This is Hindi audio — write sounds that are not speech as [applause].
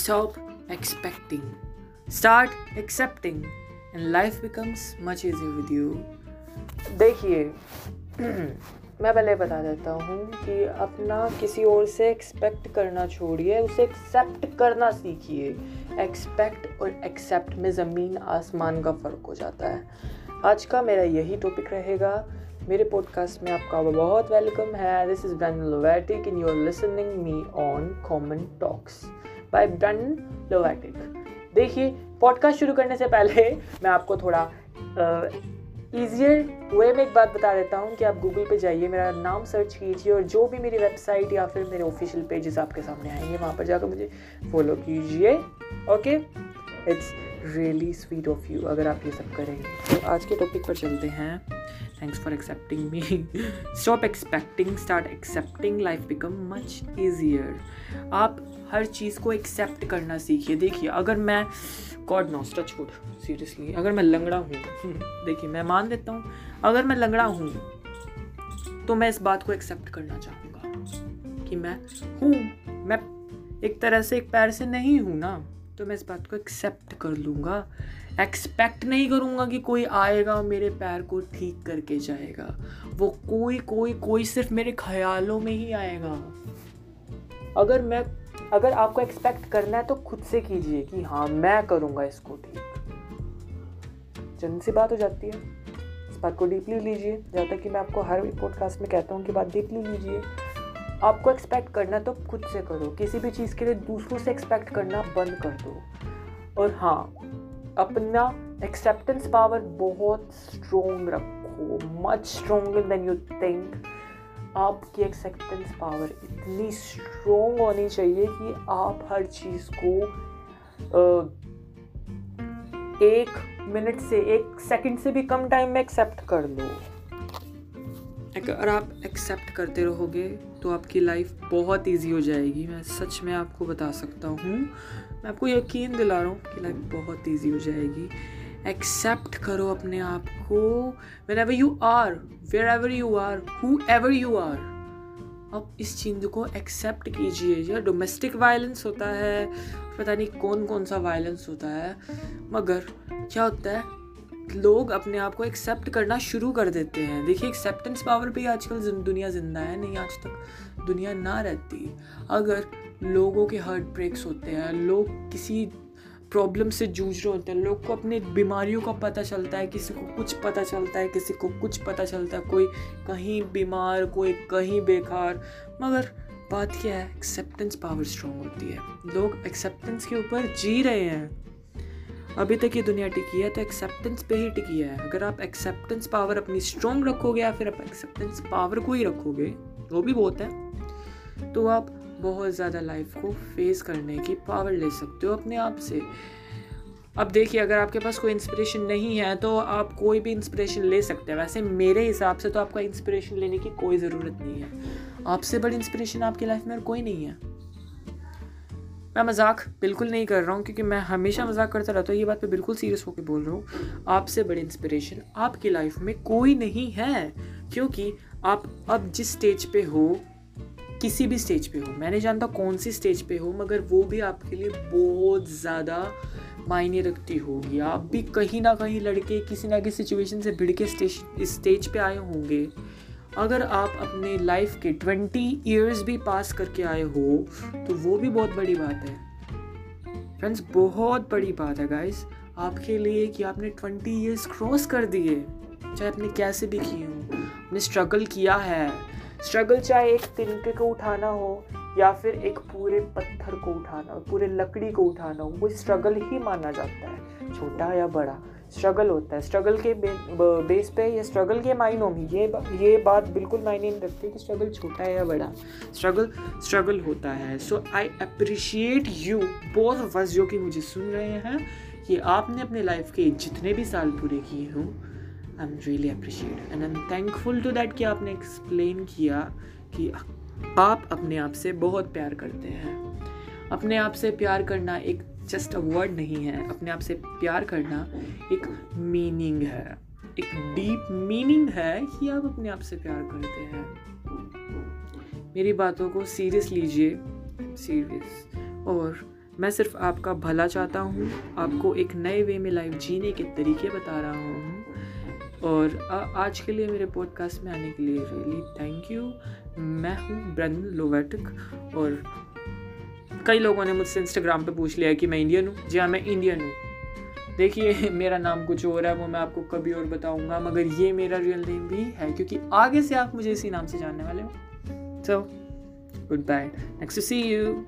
Stop expecting. Start accepting. And life becomes much easier with you. देखिए, [clears throat] मैं पहले बता देता हूँ कि अपना किसी और से एक्सपेक्ट करना छोड़िए, उसे एक्सेप्ट करना सीखिए एक्सपेक्ट और एक्सेप्ट में ज़मीन आसमान का फ़र्क हो जाता है आज का मेरा यही टॉपिक रहेगा मेरे पॉडकास्ट में आपका बहुत वेलकम है this is Brandon Lovatic in your listening me on common talks by Brandon Lovatic देखिए पॉडकास्ट शुरू करने से पहले मैं आपको थोड़ा ईजियर वे में एक बात बता देता हूँ कि आप गूगल पे जाइए, मेरा नाम सर्च कीजिए और जो भी मेरी वेबसाइट या फिर मेरे ऑफिशियल पेजेस आपके सामने आएँगे, वहाँ पर जाकर मुझे फॉलो कीजिए। Okay it's really sweet of you अगर आप ये सब करेंगे। तो आज के टॉपिक पर चलते हैं। Thanks for accepting me stop expecting start accepting life become much easier आप हर चीज़ को एक्सेप्ट करना सीखिए। देखिए, अगर मैं God knows touch wood seriously अगर मैं लंगड़ा हूँ, [laughs] देखिए, मैं मान लेता हूँ, अगर मैं लंगड़ा हूँ तो मैं इस बात को एक्सेप्ट करना चाहूँगा कि मैं हूँ। मैं एक तरह से एक पैर से नहीं हूँ ना तो मैं इस बात को एक्सेप्ट कर लूँगा। एक्सपेक्ट नहीं करूँगा कि कोई आएगा मेरे पैर को ठीक करके जाएगा। वो कोई कोई कोई सिर्फ़ मेरे ख्यालों में ही आएगा। अगर मैं, अगर आपको एक्सपेक्ट करना है तो खुद से कीजिए कि हाँ मैं करूँगा इसको ठीक। जन सी बात हो जाती है। इस बात को डीपली लीजिए, जहाँ तक कि मैं आपको हर पॉडकास्ट में कहता हूँ कि बात डीपली लीजिए। आपको एक्सपेक्ट करना तो खुद से करो। किसी भी चीज़ के लिए दूसरों से एक्सपेक्ट करना बंद कर दो। और हाँ अपना एक्सेप्टेंस पावर बहुत स्ट्रोंग रखो much stronger than you think आपकी एक्सेप्टेंस पावर इतनी स्ट्रोंग होनी चाहिए कि आप हर चीज़ को एक मिनट से, एक सेकंड से भी कम टाइम में एक्सेप्ट कर लो। अगर आप एक्सेप्ट करते रहोगे तो आपकी लाइफ बहुत इजी हो जाएगी। मैं सच में आपको बता सकता हूँ। मैं आपको यकीन दिला रहा हूँ कि लाइफ बहुत इजी हो जाएगी। एक्सेप्ट करो अपने आप को। Wherever you are wherever you are whoever you are अब इस चीज़ को एक्सेप्ट कीजिए। या डोमेस्टिक वायलेंस होता है, पता नहीं कौन कौन सा वायलेंस होता है, मगर क्या होता है? लोग अपने आप को एक्सेप्ट करना शुरू कर देते हैं। देखिए एक्सेप्टेंस पावर पे आजकल दुनिया ज़िंदा है, नहीं आज तक दुनिया ना रहती। अगर लोगों के हार्ट ब्रेक्स होते हैं, लोग किसी प्रॉब्लम से जूझ रहे होते हैं, लोग को अपनी बीमारियों का पता चलता है, किसी को कुछ पता चलता है, किसी को कुछ पता चलता है, कोई कहीं बीमार, कोई कहीं बेकार। मगर बात क्या है? एक्सेप्टेंस पावर स्ट्रॉन्ग होती है। लोग एक्सेप्टेंस के ऊपर जी रहे हैं। अभी तक ये दुनिया टिकी है तो एक्सेप्टेंस पे ही टिकी है। अगर आप एक्सेप्टेंस पावर अपनी स्ट्रॉन्ग रखोगे या फिर आप एक्सेप्टेंस पावर को ही रखोगे, वो भी बहुत है तो आप बहुत ज़्यादा लाइफ को फेस करने की पावर ले सकते हो अपने आप से। अब देखिए, अगर आपके पास कोई इंस्पिरेशन नहीं है तो आप कोई भी इंस्पिरेशन ले सकते हैं। वैसे मेरे हिसाब से तो आपका इंस्पिरेशन लेने की कोई ज़रूरत नहीं है। आपसे बड़ी इंस्पिरेशन आपकी लाइफ में और कोई नहीं है। मैं मज़ाक बिल्कुल नहीं कर रहा हूँ, क्योंकि मैं हमेशा मज़ाक करता रहता हूँ। ये बात पे बिल्कुल सीरियस होकर बोल रहा हूँ। आपसे बड़ी इंस्पिरेशन आपकी लाइफ में कोई नहीं है, क्योंकि आप अब जिस स्टेज पे हो, किसी भी स्टेज पे हो, मैं नहीं जानता कौन सी स्टेज पे हो, मगर वो भी आपके लिए बहुत ज़्यादा मायने रखती होगी। आप भी कहीं ना कहीं लड़के किसी ना किसी सिचुएशन से भिड़ के स्टेज स्टेज पे आए होंगे। अगर आप अपने लाइफ के ट्वेंटी ईयर्स भी पास करके आए हो तो वो भी बहुत बड़ी बात है। फ्रेंड्स बहुत बड़ी बात है गाइस आपके लिए कि आपने ट्वेंटी ईयर्स क्रॉस कर दिए, चाहे आपने कैसे भी किए हो। आपने स्ट्रगल किया है। स्ट्रगल चाहे एक तिनके को उठाना हो, या फिर एक पूरे पत्थर को उठाना हो, पूरे लकड़ी को उठाना हो, वो स्ट्रगल ही माना जाता है, छोटा या बड़ा। स्ट्रगल होता है। स्ट्रगल के बे, बेस पे या स्ट्रगल के मायनों में ये ये बात बिल्कुल मायने नहीं रखती कि स्ट्रगल छोटा है या बड़ा। स्ट्रगल स्ट्रगल होता है। So I appreciate you of us जो कि मुझे सुन रहे हैं कि आपने अपने लाइफ के जितने भी साल पूरे किए हों I am really appreciate and I am thankful to that कि आपने एक्सप्लेन किया कि आप अपने आप से बहुत प्यार करते हैं। अपने आप से प्यार करना एक जस्ट अ वर्ड नहीं है। अपने आप से प्यार करना एक मीनिंग है। एक डीप मीनिंग है कि आप अपने आप से प्यार करते हैं। मेरी बातों को सीरियस लीजिए। सीरियस और मैं सिर्फ़ आपका भला चाहता हूँ। आपको एक नए वे में लाइफ जीने के तरीके बता रहा हूँ। और आज के लिए मेरे पॉडकास्ट में आने के लिए रियली थैंक यू मैं हूँ ब्रन लोवेटिक। और कई लोगों ने मुझसे इंस्टाग्राम पे पूछ लिया कि मैं इंडियन हूँ? जी हाँ मैं इंडियन हूँ। देखिए, [laughs] मेरा नाम कुछ और है, वो मैं आपको कभी और बताऊँगा, मगर ये मेरा रियल नेम भी है, क्योंकि आगे से आप मुझे इसी नाम से जानने वाले हो। So good bye next see you